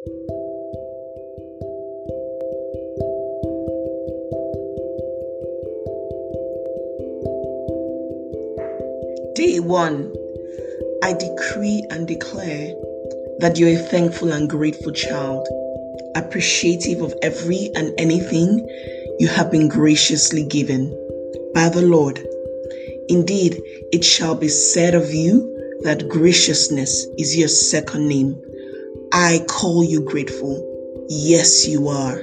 Day 1 I decree and declare that you're a thankful and grateful child, appreciative of every and anything you have been graciously given by the Lord. Indeed, it shall be said of you that graciousness is your second name. I call you grateful. Yes, you are.